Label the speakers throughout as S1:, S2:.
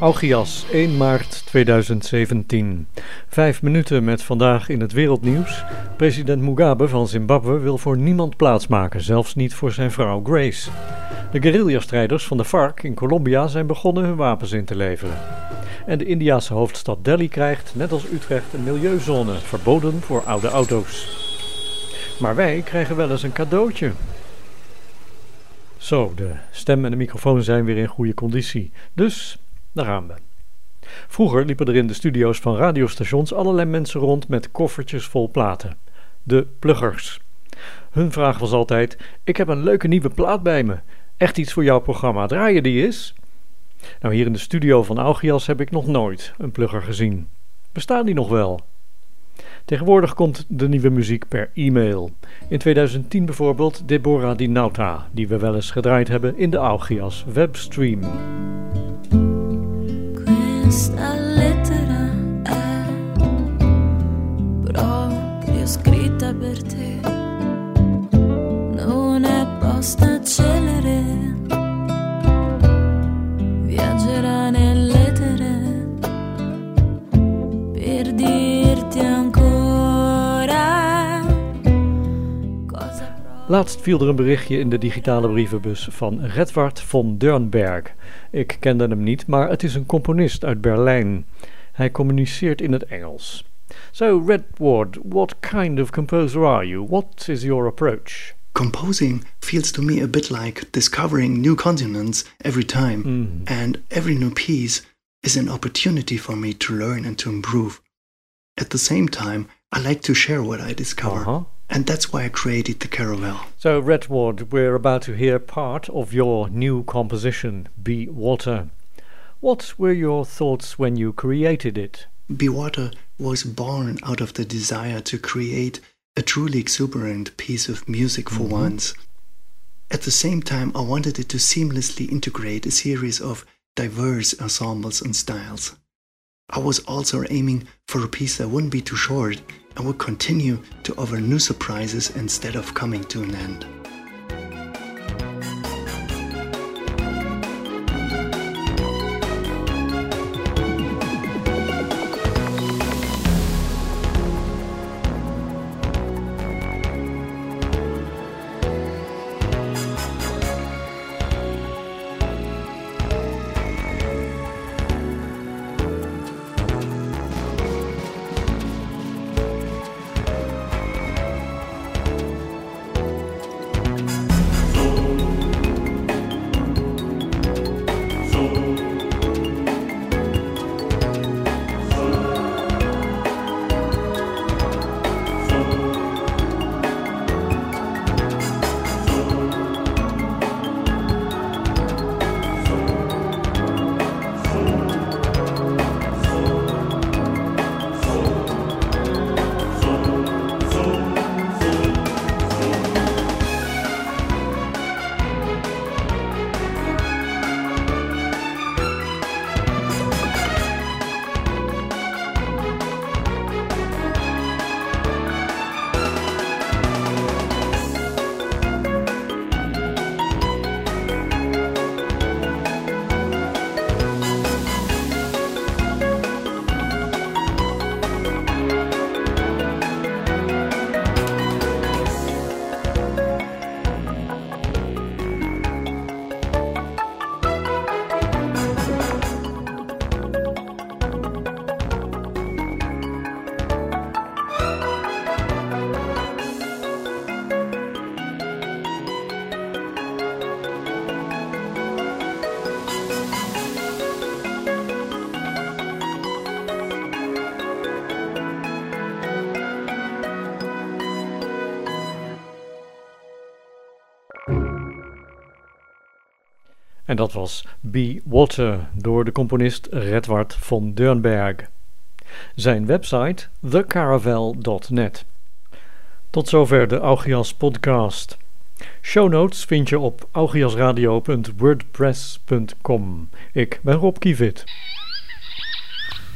S1: Augias, 1 maart 2017. Vijf minuten met vandaag in het wereldnieuws. President Mugabe van Zimbabwe wil voor niemand plaatsmaken, zelfs niet voor zijn vrouw Grace. De guerrilla-strijders van de FARC in Colombia zijn begonnen hun wapens in te leveren. En de Indiase hoofdstad Delhi krijgt, net als Utrecht, een milieuzone, verboden voor oude auto's. Maar wij krijgen wel eens een cadeautje. Zo, de stem en de microfoon zijn weer in goede conditie. Dus daar we. Vroeger liepen er in de studio's van radiostations allerlei mensen rond met koffertjes vol platen. De pluggers. Hun vraag was altijd: Ik heb een leuke nieuwe plaat bij me. Echt iets voor jouw programma. Draai je die eens? Nou, hier in de studio van Augias heb ik nog nooit een plugger gezien. Bestaan die nog wel? Tegenwoordig komt de nieuwe muziek per e-mail. In 2010 bijvoorbeeld Deborah Di Nauta, die we wel eens gedraaid hebben in de Augias webstream.
S2: Stop.
S1: Laatst viel er een berichtje in de digitale brievenbus van Redward von Dörnberg. Ik kende hem niet, maar het is een componist uit Berlijn. Hij communiceert in het Engels. So, Redward, what kind of composer are you? What is your approach?
S3: Composing feels to me a bit like discovering new continents every time, and every new piece is an opportunity for me to learn and to improve. At the same time, I like to share what I discover. And that's why I created the Caravel.
S1: So, Redward, we're about to hear part of your new composition, Be Water. What were your thoughts when you created it?
S3: Be Water was born out of the desire to create a truly exuberant piece of music for mm-hmm. once. At the same time, I wanted it to seamlessly integrate a series of diverse ensembles and styles. I was also aiming for a piece that wouldn't be too short and will continue to offer new surprises instead of coming to an end.
S1: En dat was Be Water door de componist Redward von Dörnberg. Zijn website thecaravel.net. Tot zover de Augias podcast. Show notes vind je op augiasradio.wordpress.com. Ik ben Rob Kievit.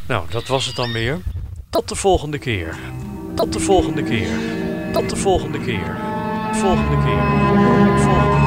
S1: Nou, dat was het dan weer. Tot de volgende keer. Tot de volgende keer. Tot de volgende keer. Volgende keer.